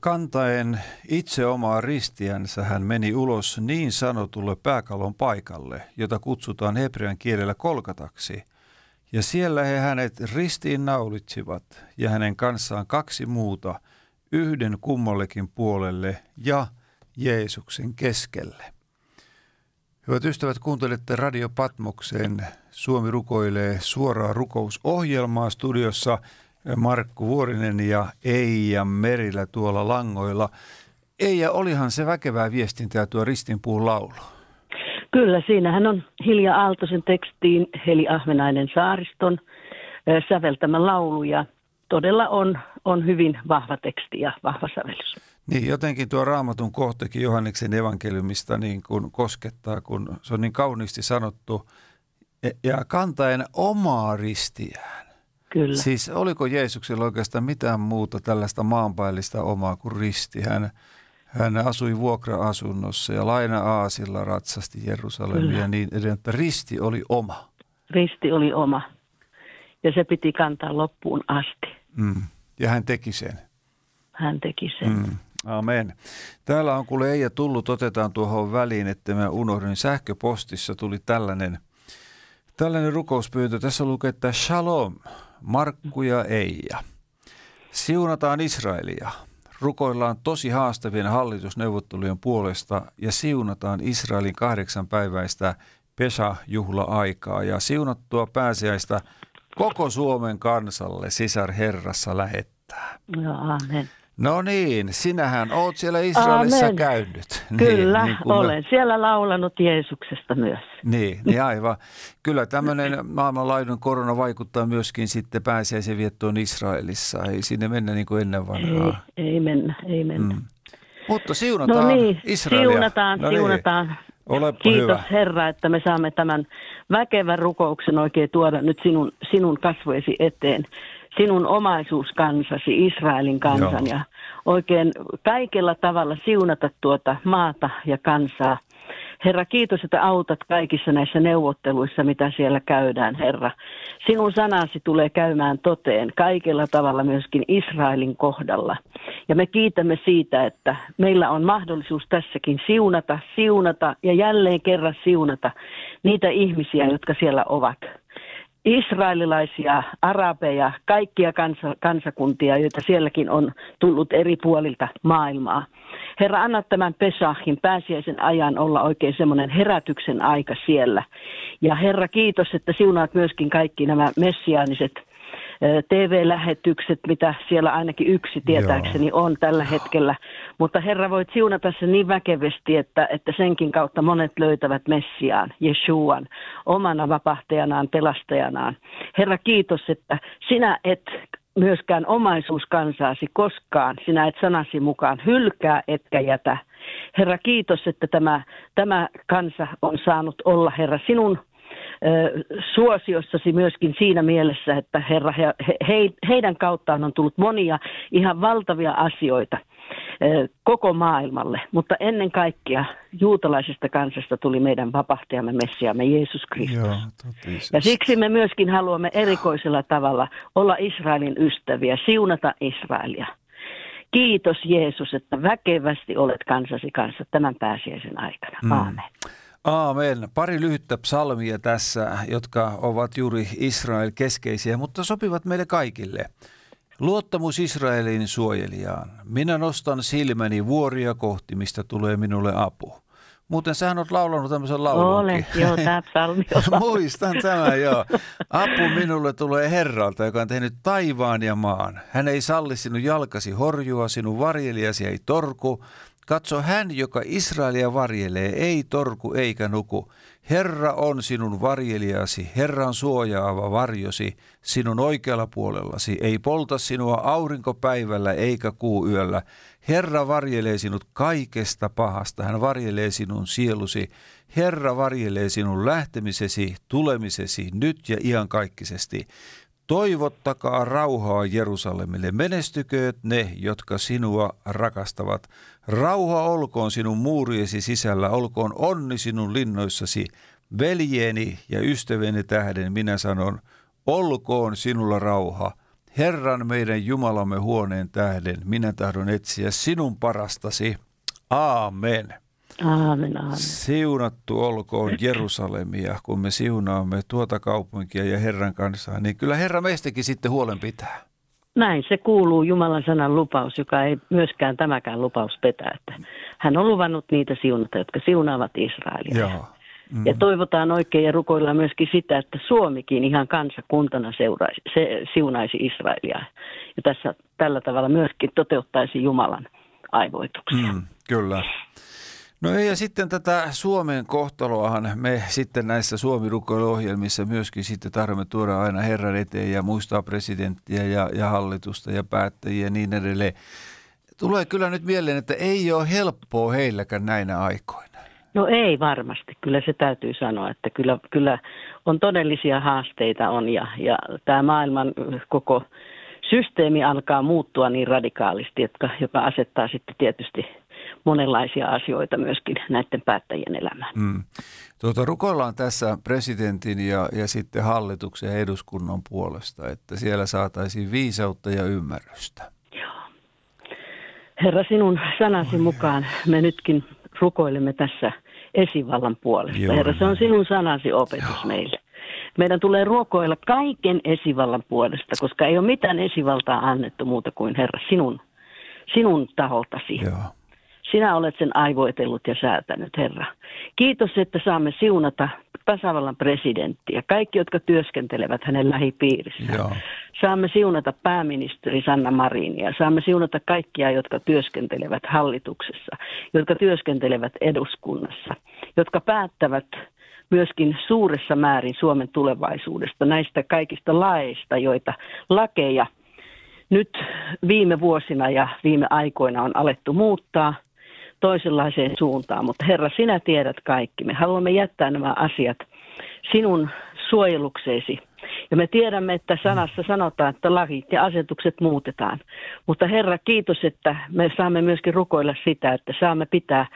Kantaen itse omaa ristiänsä hän meni ulos niin sanotulle pääkalon paikalle, jota kutsutaan hebrean kielellä kolkataksi. Ja siellä he hänet ristiin naulitsivat ja hänen kanssaan kaksi muuta, yhden kummallekin puolelle ja Jeesuksen keskelle. Hyvät ystävät, kuuntelette Radio Patmokseen. Suomi rukoilee suoraa rukousohjelmaa studiossa Markku Vuorinen ja Eija Merillä tuolla langoilla. Eija, olihan se väkevää viestintää tuo ristinpuun laulu. Kyllä, siinähän on Hilja Aaltosen tekstiin Heli Ahvenainen Saariston säveltämä laulu ja todella on, on hyvin vahva teksti ja vahva sävellys. Niin, jotenkin tuo raamatun kohtekin Johanneksen evankeliumista niin kuin koskettaa, kun se on niin kauniisti sanottu. Ja kantaen omaa ristiään. Kyllä. Siis oliko Jeesuksella oikeastaan mitään muuta tällaista maanpäällistä omaa kuin risti? Hän, hän asui vuokra-asunnossa ja laina-aasilla ratsasti Jerusalemia Kyllä. ja niin edelleen, että risti oli oma. Risti oli oma ja se piti kantaa loppuun asti. Mm. Ja hän teki sen. Hän teki sen. Mm. Mm. Amen. Täällä on kuule Eija tullut, otetaan tuohon väliin, että mä unohdin. Sähköpostissa tuli tällainen, tällainen rukouspyyntö. Tässä lukee, että Shalom, Markku ja Eija. Siunataan Israelia. Rukoillaan tosi haastavien hallitusneuvottelujen puolesta ja siunataan Israelin kahdeksan päiväistä Pesha-juhla-aikaa ja siunattua pääsiäistä koko Suomen kansalle sisar Herrassa lähettää. Joo, amen. No niin, sinähän oot siellä Israelissa Aamen. käynyt. Kyllä, niin, niin, kuin mä- olen siellä laulanut Jeesuksesta myös. Niin, niin aivan. Kyllä tämmöinen maailmanlaajuinen korona vaikuttaa myöskin sitten pääsiäisen viettoon Israelissa. Ei sinne mennä niin kuin ennen Ei, vanhaa. ei mennä, ei mennä. Mm. Mutta siunataan No niin, Israelia. siunataan, no niin. siunataan. Olepa Kiitos hyvä. Herra, että me saamme tämän väkevän rukouksen oikein tuoda nyt sinun, sinun kasvoisi eteen. Sinun omaisuuskansasi, Israelin kansan Joo. ja oikein kaikella tavalla siunata tuota maata ja kansaa. Herra, kiitos, että autat kaikissa näissä neuvotteluissa, mitä siellä käydään, Herra. Sinun sanasi tulee käymään toteen kaikella tavalla myöskin Israelin kohdalla. Ja me kiitämme siitä, että meillä on mahdollisuus tässäkin siunata, siunata ja jälleen kerran siunata niitä ihmisiä, jotka siellä ovat israelilaisia, arabeja, kaikkia kansa, kansakuntia, joita sielläkin on tullut eri puolilta maailmaa. Herra, anna tämän Pesahin pääsiäisen ajan olla oikein semmoinen herätyksen aika siellä. Ja Herra, kiitos, että siunaat myöskin kaikki nämä messiaaniset TV-lähetykset, mitä siellä ainakin yksi tietääkseni Joo. on tällä hetkellä. Mutta Herra voit siunata se niin väkevästi, että, että senkin kautta monet löytävät Messiaan, Jeshuan, omana vapahtajanaan, pelastajanaan. Herra, kiitos, että sinä et myöskään omaisuuskansaasi koskaan, sinä et sanasi mukaan hylkää etkä jätä. Herra, kiitos, että tämä, tämä kansa on saanut olla, Herra, sinun suosiossasi myöskin siinä mielessä, että Herra, he, he, heidän kauttaan on tullut monia ihan valtavia asioita koko maailmalle, mutta ennen kaikkea juutalaisesta kansasta tuli meidän vapahtajamme Messiamme Jeesus Kristus. Joo, ja siksi me myöskin haluamme erikoisella tavalla olla Israelin ystäviä, siunata Israelia. Kiitos Jeesus, että väkevästi olet kansasi kanssa tämän pääsiäisen aikana. Mm. Aamen. Aamen. Pari lyhyttä psalmia tässä, jotka ovat juuri Israel-keskeisiä, mutta sopivat meille kaikille. Luottamus Israelin suojelijaan. Minä nostan silmäni vuoria kohti, mistä tulee minulle apu. Muuten sähän olet laulanut tämmöisen laulunkin. Olen, joo, tämä psalmi Muistan tämän, joo. Apu minulle tulee Herralta, joka on tehnyt taivaan ja maan. Hän ei salli sinun jalkasi horjua, sinun varjelijasi ei torku. Katso hän, joka Israelia varjelee, ei torku eikä nuku. Herra on sinun varjelijasi, Herran suojaava varjosi, sinun oikealla puolellasi. Ei polta sinua aurinkopäivällä eikä kuu yöllä. Herra varjelee sinut kaikesta pahasta, hän varjelee sinun sielusi. Herra varjelee sinun lähtemisesi, tulemisesi nyt ja iankaikkisesti. Toivottakaa rauhaa Jerusalemille, menestykööt ne, jotka sinua rakastavat. Rauha olkoon sinun muuriesi sisällä, olkoon onni sinun linnoissasi. Veljeeni ja ystäväni tähden minä sanon, olkoon sinulla rauha. Herran meidän Jumalamme huoneen tähden minä tahdon etsiä sinun parastasi. Aamen. Aamen, aamen. Siunattu olkoon Jerusalemia, kun me siunaamme tuota kaupunkia ja Herran kanssa, niin kyllä Herra meistäkin sitten huolen pitää. Näin se kuuluu Jumalan sanan lupaus, joka ei myöskään tämäkään lupaus petä. Että hän on luvannut niitä siunata, jotka siunaavat Israelia. Joo. Mm. Ja toivotaan oikein ja rukoillaan myöskin sitä, että Suomikin ihan kansakuntana seuraisi, se, siunaisi Israelia. Ja tässä tällä tavalla myöskin toteuttaisi Jumalan aivoituksia. Mm, kyllä. No ja sitten tätä Suomen kohtaloahan me sitten näissä suomi ohjelmissa myöskin sitten tarvitsemme tuoda aina Herran eteen ja muistaa presidenttiä ja, ja hallitusta ja päättäjiä ja niin edelleen. Tulee kyllä nyt mieleen, että ei ole helppoa heilläkään näinä aikoina. No ei varmasti, kyllä se täytyy sanoa, että kyllä, kyllä on todellisia haasteita on ja, ja tämä maailman koko systeemi alkaa muuttua niin radikaalisti, että, joka asettaa sitten tietysti monenlaisia asioita myöskin näiden päättäjien elämään. Mm. Tuota, rukoillaan tässä presidentin ja, ja sitten hallituksen ja eduskunnan puolesta, että siellä saataisiin viisautta ja ymmärrystä. Joo. Herra, sinun sanasi mukaan me nytkin rukoilemme tässä esivallan puolesta. Joo, Herra, se on sinun sanasi opetus Joo. meille. Meidän tulee ruokoilla kaiken esivallan puolesta, koska ei ole mitään esivaltaa annettu muuta kuin Herra sinun, sinun taholtasi. Joo. Sinä olet sen aivoitellut ja säätänyt, Herra. Kiitos, että saamme siunata tasavallan presidenttiä, kaikki, jotka työskentelevät hänen lähipiirissään. Joo. Saamme siunata pääministeri Sanna Marinia, saamme siunata kaikkia, jotka työskentelevät hallituksessa, jotka työskentelevät eduskunnassa, jotka päättävät myöskin suuressa määrin Suomen tulevaisuudesta, näistä kaikista laeista, joita lakeja nyt viime vuosina ja viime aikoina on alettu muuttaa – toisenlaiseen suuntaan. Mutta Herra, sinä tiedät kaikki. Me haluamme jättää nämä asiat sinun suojelukseesi. Ja me tiedämme, että sanassa sanotaan, että lakit ja asetukset muutetaan. Mutta Herra, kiitos, että me saamme myöskin rukoilla sitä, että saamme pitää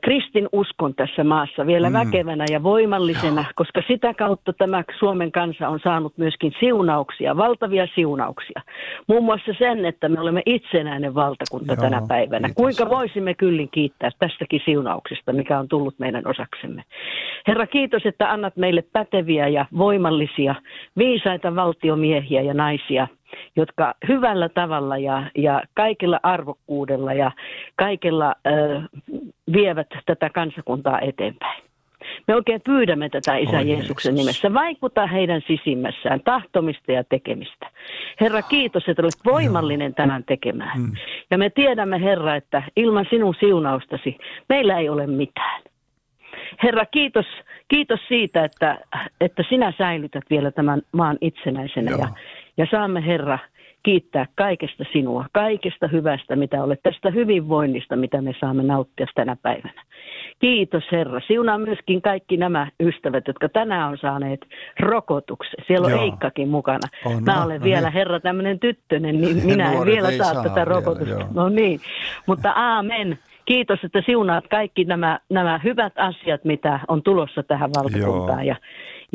kristin uskon tässä maassa vielä mm. väkevänä ja voimallisena, Joo. koska sitä kautta tämä Suomen kansa on saanut myöskin siunauksia, valtavia siunauksia. Muun muassa sen, että me olemme itsenäinen valtakunta Joo, tänä päivänä. Kiitos. Kuinka voisimme kyllin kiittää tästäkin siunauksesta, mikä on tullut meidän osaksemme. Herra, kiitos, että annat meille päteviä ja voimallisia, viisaita valtiomiehiä ja naisia – jotka hyvällä tavalla ja, ja kaikilla arvokkuudella ja kaikella ö, vievät tätä kansakuntaa eteenpäin. Me oikein pyydämme tätä Isä Oi Jeesuksen Jeesus. nimessä. Vaikuta heidän sisimmässään, tahtomista ja tekemistä. Herra, kiitos, että olet voimallinen tämän tekemään. Mm. Ja me tiedämme, Herra, että ilman sinun siunaustasi meillä ei ole mitään. Herra, kiitos, kiitos siitä, että, että sinä säilytät vielä tämän maan itsenäisenä. Joo. Ja, ja saamme, Herra, kiittää kaikesta sinua, kaikesta hyvästä, mitä olet, tästä hyvinvoinnista, mitä me saamme nauttia tänä päivänä. Kiitos Herra. Siunaa myöskin kaikki nämä ystävät, jotka tänään on saaneet rokotuksen. Siellä on Joo. Eikkakin mukana. On, Mä no, olen no vielä, niin. Herra, tämmöinen tyttönen, niin minä en vielä saa, saa tätä vielä, rokotusta. joo. No niin, mutta aamen. Kiitos, että siunaat kaikki nämä, nämä hyvät asiat, mitä on tulossa tähän valtakuntaan. Ja,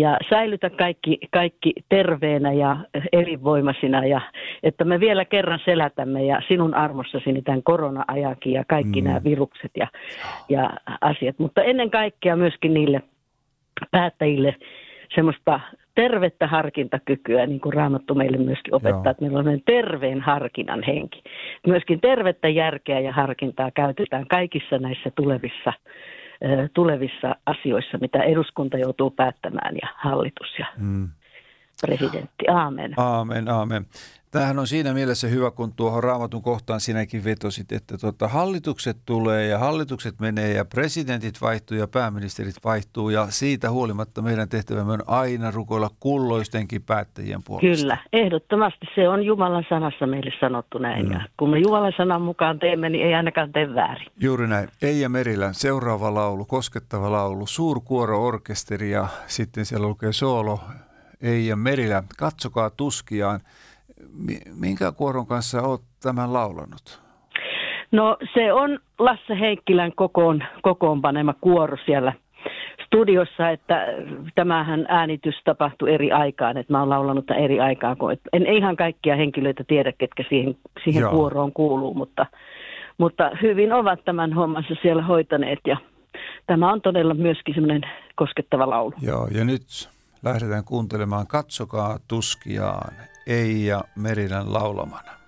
ja säilytä kaikki, kaikki terveenä ja elinvoimaisina ja että me vielä kerran selätämme ja sinun armossasi tämän korona-ajakin ja kaikki mm. nämä virukset ja, ja asiat. Mutta ennen kaikkea myöskin niille päättäjille semmoista tervettä harkintakykyä, niin kuin Raamattu meille myöskin opettaa, Joo. että meillä on terveen harkinnan henki. Myöskin tervettä järkeä ja harkintaa käytetään kaikissa näissä tulevissa, tulevissa asioissa, mitä eduskunta joutuu päättämään ja hallitus ja Mm. Presidentti. Aamen. Aamen, aamen. Tämähän on siinä mielessä hyvä, kun tuohon raamatun kohtaan sinäkin vetosit, että tuota, hallitukset tulee ja hallitukset menee ja presidentit vaihtuu ja pääministerit vaihtuu ja siitä huolimatta meidän tehtävämme on aina rukoilla kulloistenkin päättäjien puolesta. Kyllä, ehdottomasti se on Jumalan sanassa meille sanottu näin. Mm. Ja kun me Jumalan sanan mukaan teemme, niin ei ainakaan tee väärin. Juuri näin. Eija Merilän seuraava laulu, koskettava laulu, suurkuoro-orkesteri ja sitten siellä lukee soolo Eija Merilä. Katsokaa tuskiaan. Mi- Minkä kuoron kanssa olet tämän laulanut? No se on Lasse Heikkilän kokoon, kokoonpanema kuoro siellä studiossa, että tämähän äänitys tapahtui eri aikaan, että mä oon laulanut tämän eri aikaan, en ihan kaikkia henkilöitä tiedä, ketkä siihen, siihen Joo. kuoroon kuuluu, mutta, mutta hyvin ovat tämän hommansa siellä hoitaneet ja tämä on todella myöskin semmoinen koskettava laulu. Joo, ja nyt lähdetään kuuntelemaan Katsokaa tuskiaan Eija Merilän laulamana.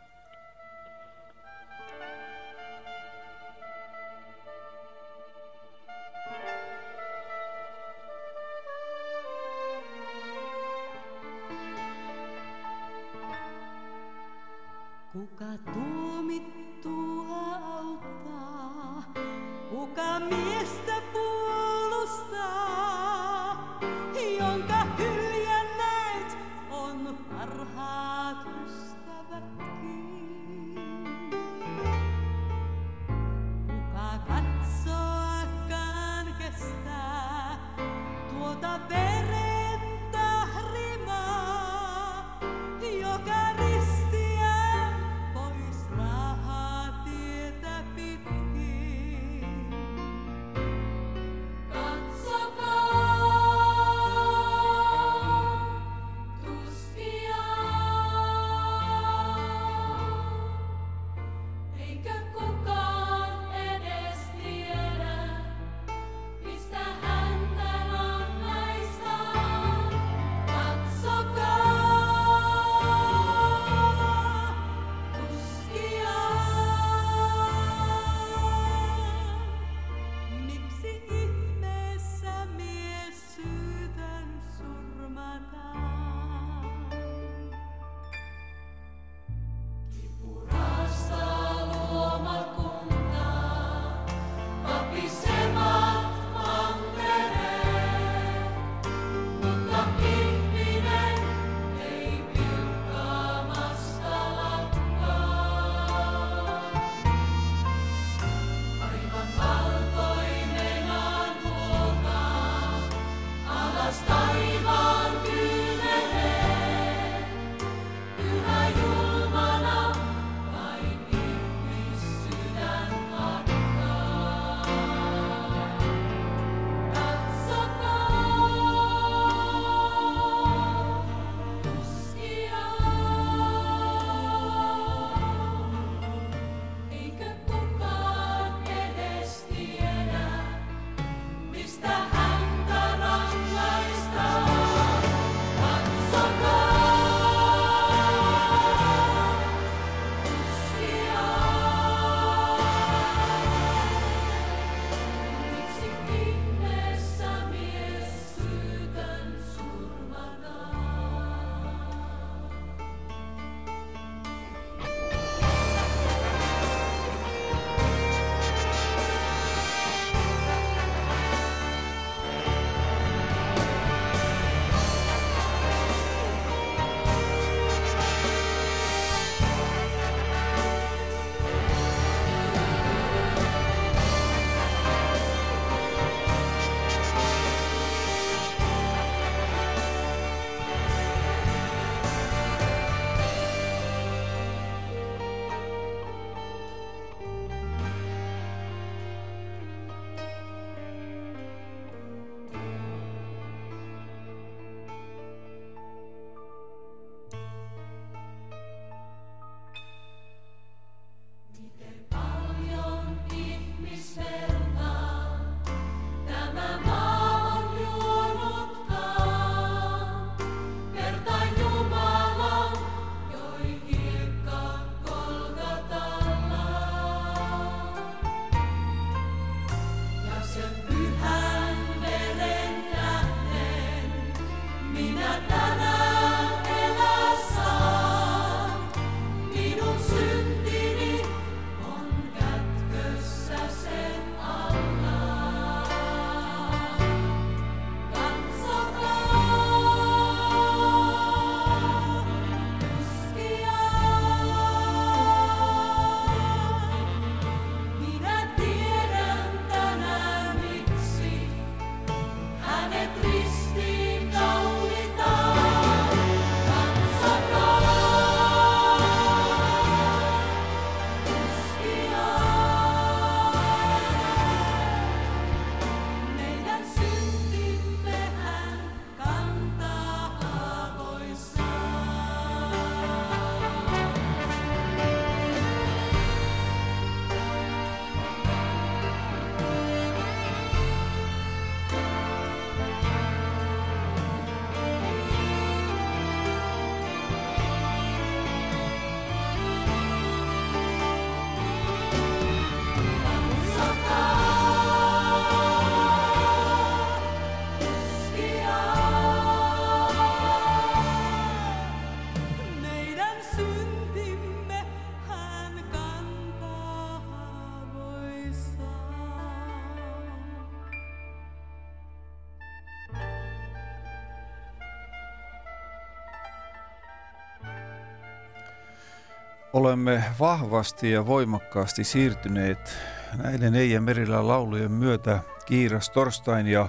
Olemme vahvasti ja voimakkaasti siirtyneet näiden Eija Merilän laulujen myötä kiiras torstain ja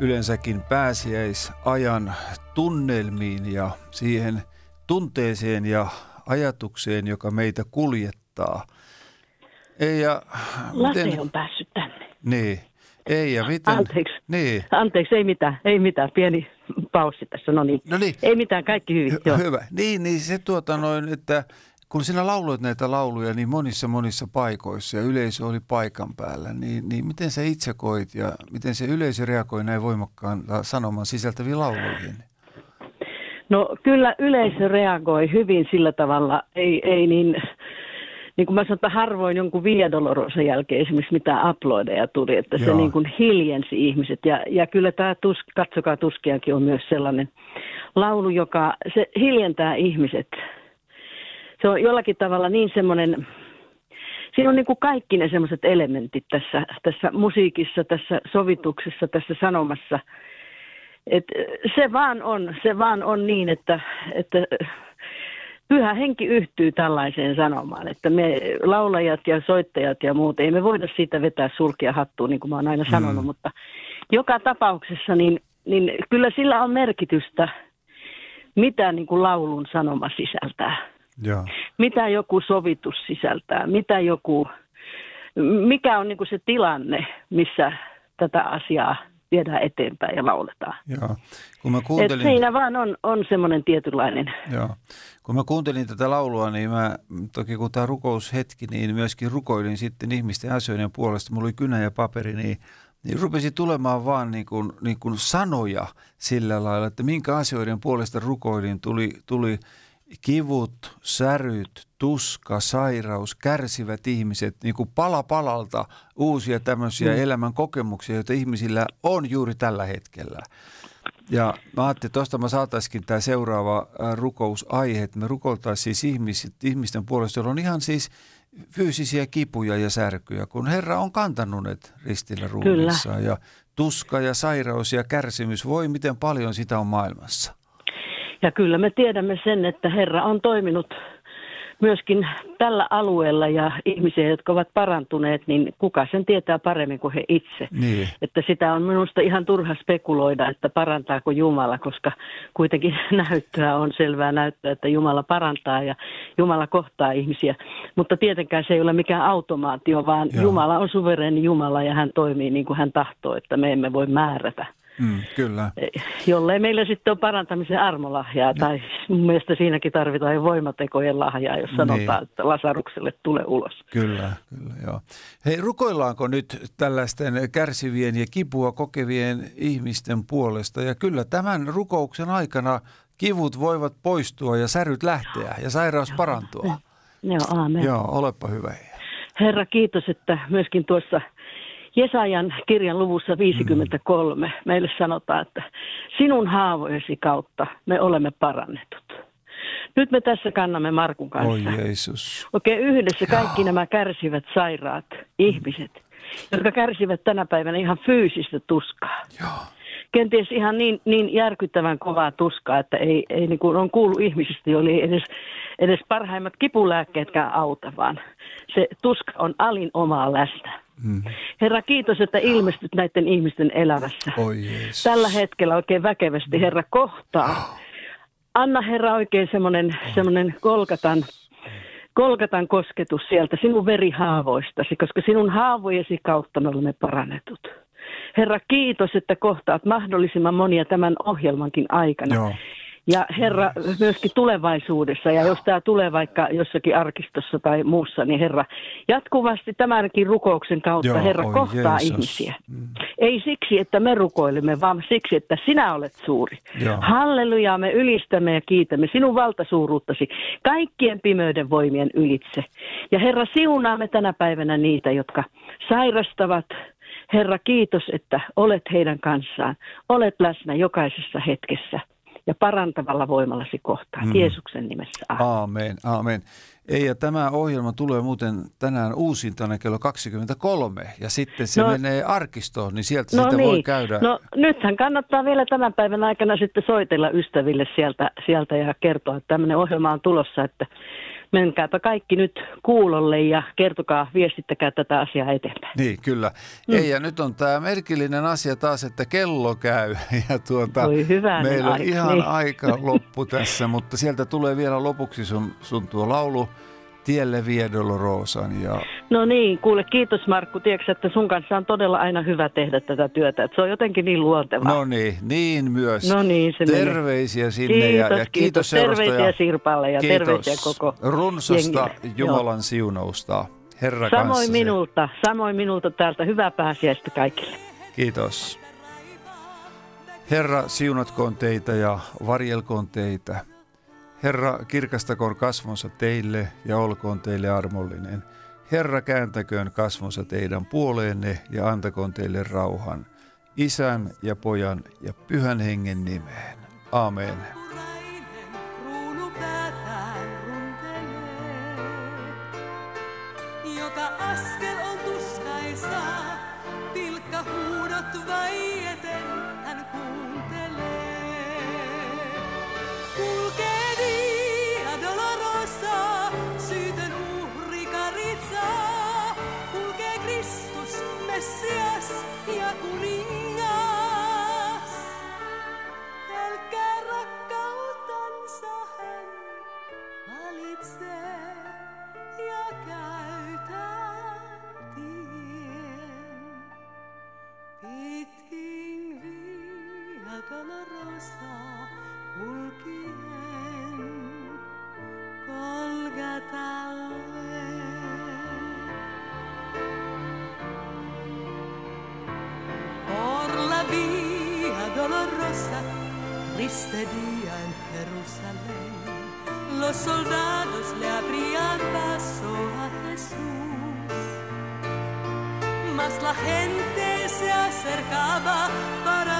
yleensäkin pääsiäisajan tunnelmiin ja siihen tunteeseen ja ajatukseen, joka meitä kuljettaa. Eija, Lase miten... on päässyt tänne. Niin. Ei ja miten? Anteeksi. Niin. Anteeksi, ei mitään, ei mitään. Pieni paussi tässä, no niin. No niin. Ei mitään, kaikki hyvin. Hy- joo. Hyvä. Niin, niin se tuota noin, että kun sinä lauloit näitä lauluja niin monissa monissa paikoissa ja yleisö oli paikan päällä, niin, niin miten sä itse koit ja miten se yleisö reagoi näin voimakkaan sanoman sisältäviin lauluihin? No kyllä yleisö reagoi hyvin sillä tavalla, ei, ei niin niin kuin mä sanon, että harvoin jonkun Via Dolorosa jälkeen esimerkiksi mitään uploadeja tuli, että Joo. se niin kuin hiljensi ihmiset. Ja, ja kyllä tämä tus, Katsokaa tuskiakin on myös sellainen laulu, joka se hiljentää ihmiset. Se on jollakin tavalla niin semmoinen, siinä on niin kuin kaikki ne semmoiset elementit tässä, tässä musiikissa, tässä sovituksessa, tässä sanomassa. Et se vaan on, se vaan on niin, että, että pyhä henki yhtyy tällaiseen sanomaan, että me laulajat ja soittajat ja muut, ei me voida siitä vetää sulkia hattuun, niin kuin mä oon aina sanonut, mm. mutta joka tapauksessa niin, niin kyllä sillä on merkitystä, mitä niin kuin laulun sanoma sisältää. Ja. Mitä joku sovitus sisältää, mitä joku, mikä on niin se tilanne, missä tätä asiaa viedään eteenpäin ja lauletaan. Joo. Kun mä kuuntelin... Et siinä vaan on, on semmoinen tietynlainen. Joo. Kun mä kuuntelin tätä laulua, niin mä toki kun tämä rukoushetki, niin myöskin rukoilin sitten ihmisten asioiden puolesta. Mulla oli kynä ja paperi, niin, niin rupesi tulemaan vaan niin kuin, niin kuin sanoja sillä lailla, että minkä asioiden puolesta rukoilin. Tuli, tuli kivut, säryt, tuska, sairaus, kärsivät ihmiset, niin kuin pala palalta uusia tämmöisiä mm. elämän kokemuksia, joita ihmisillä on juuri tällä hetkellä. Ja mä ajattelin, että tuosta mä saataisiin tämä seuraava rukousaihe, että me rukoltaisiin siis ihmiset, ihmisten puolesta, joilla on ihan siis fyysisiä kipuja ja särkyjä, kun Herra on kantanut ne ristillä ruumissa. Ja tuska ja sairaus ja kärsimys, voi miten paljon sitä on maailmassa. Ja kyllä me tiedämme sen, että Herra on toiminut myöskin tällä alueella ja ihmisiä, jotka ovat parantuneet, niin kuka sen tietää paremmin kuin he itse. Niin. Että sitä on minusta ihan turha spekuloida, että parantaako Jumala, koska kuitenkin näyttöä on selvää näyttöä, että Jumala parantaa ja Jumala kohtaa ihmisiä. Mutta tietenkään se ei ole mikään automaatio, vaan Joo. Jumala on suvereeni Jumala ja hän toimii niin kuin hän tahtoo, että me emme voi määrätä Mm, kyllä. Jollei meillä sitten on parantamisen armolahjaa, tai mun mielestä siinäkin tarvitaan voimatekojen lahjaa, jos sanotaan, niin. että Lasarukselle tulee ulos. Kyllä, kyllä, joo. Hei, rukoillaanko nyt tällaisten kärsivien ja kipua kokevien ihmisten puolesta? Ja kyllä tämän rukouksen aikana kivut voivat poistua ja säryt lähteä ja sairaus parantua. Joo, aamen. Joo, olepa hyvä. Herra, kiitos, että myöskin tuossa Jesajan kirjan luvussa 53 mm. meille sanotaan, että sinun haavojesi kautta me olemme parannetut. Nyt me tässä kannamme Markun kanssa. Oi Jeesus. Oikein yhdessä kaikki nämä kärsivät sairaat ihmiset, jotka kärsivät tänä päivänä ihan fyysistä tuskaa. Joo. Kenties ihan niin, niin järkyttävän kovaa tuskaa, että ei, ei niin kuin on kuullut ihmisistä, joilla ei edes, edes parhaimmat kipulääkkeetkään auta, vaan se tuska on alin omaa läsnä. Mm. Herra, kiitos, että ilmestyt näiden ihmisten elämässä. Oi Tällä hetkellä oikein väkevästi, Herra, kohtaa. Anna, Herra, oikein semmoinen, semmoinen kolkatan, kolkatan kosketus sieltä sinun verihaavoistasi, koska sinun haavojesi kautta me olemme parannetut. Herra, kiitos, että kohtaat mahdollisimman monia tämän ohjelmankin aikana. Joo. Ja Herra, myöskin tulevaisuudessa, ja jos tämä tulee vaikka jossakin arkistossa tai muussa, niin Herra, jatkuvasti tämänkin rukouksen kautta Joo, Herra oi kohtaa Jeesus. ihmisiä. Mm. Ei siksi, että me rukoilemme, vaan siksi, että sinä olet suuri. Joo. Halleluja, me ylistämme ja kiitämme sinun valtasuuruuttasi kaikkien pimeyden voimien ylitse. Ja Herra, siunaamme tänä päivänä niitä, jotka sairastavat, Herra, kiitos, että olet heidän kanssaan. Olet läsnä jokaisessa hetkessä ja parantavalla voimallasi kohtaan. Mm. Jeesuksen nimessä. Aamen, aamen. Ei, ja tämä ohjelma tulee muuten tänään uusintana kello 23 ja sitten se no, menee arkistoon, niin sieltä no sitä niin. voi käydä. No nythän kannattaa vielä tämän päivän aikana sitten soitella ystäville sieltä, sieltä ja kertoa, että tämmöinen ohjelma on tulossa, että menkääpä kaikki nyt kuulolle ja kertokaa, viestittäkää tätä asiaa eteenpäin. Niin, kyllä. Mm. Ei, ja nyt on tämä merkillinen asia taas, että kello käy. Ja tuota, Oi hyvänen meillä on aika, ihan niin. aika loppu tässä, mutta sieltä tulee vielä lopuksi sun, sun tuo laulu Tielle vie Dolorosan. Ja No niin, kuule kiitos Markku, tiedätkö, että sun kanssa on todella aina hyvä tehdä tätä työtä, että se on jotenkin niin luontevaa. no niin, niin myös. No niin, se. Terveisiä sinne Kiitos, ja, ja kiitos, kiitos. seurasta Terveisiä ja Sirpalle ja terveisiä koko runsasta jengille. Jumalan siunausta. Herra Samoin minulta, samoin minulta täältä. Hyvää pääsiäistä kaikille. Kiitos. Herra, siunatkoon teitä ja varjelkoon teitä. Herra, kirkastakoon kasvonsa teille ja olkoon teille armollinen. Herra, kääntäköön kasvonsa teidän puoleenne ja antakoon teille rauhan. Isän ja pojan ja pyhän hengen nimeen. Amen. Vaieten hän kuuntelee. Kulkee Messias ja kuningas. Pelkkää rakkautansa hän valitsee ja käytää tien. Pitkin via dolorosa kulkien Golgatalle. Dolorosa, triste día en Jerusalén, los soldados le abrían paso a Jesús. Mas la gente se acercaba para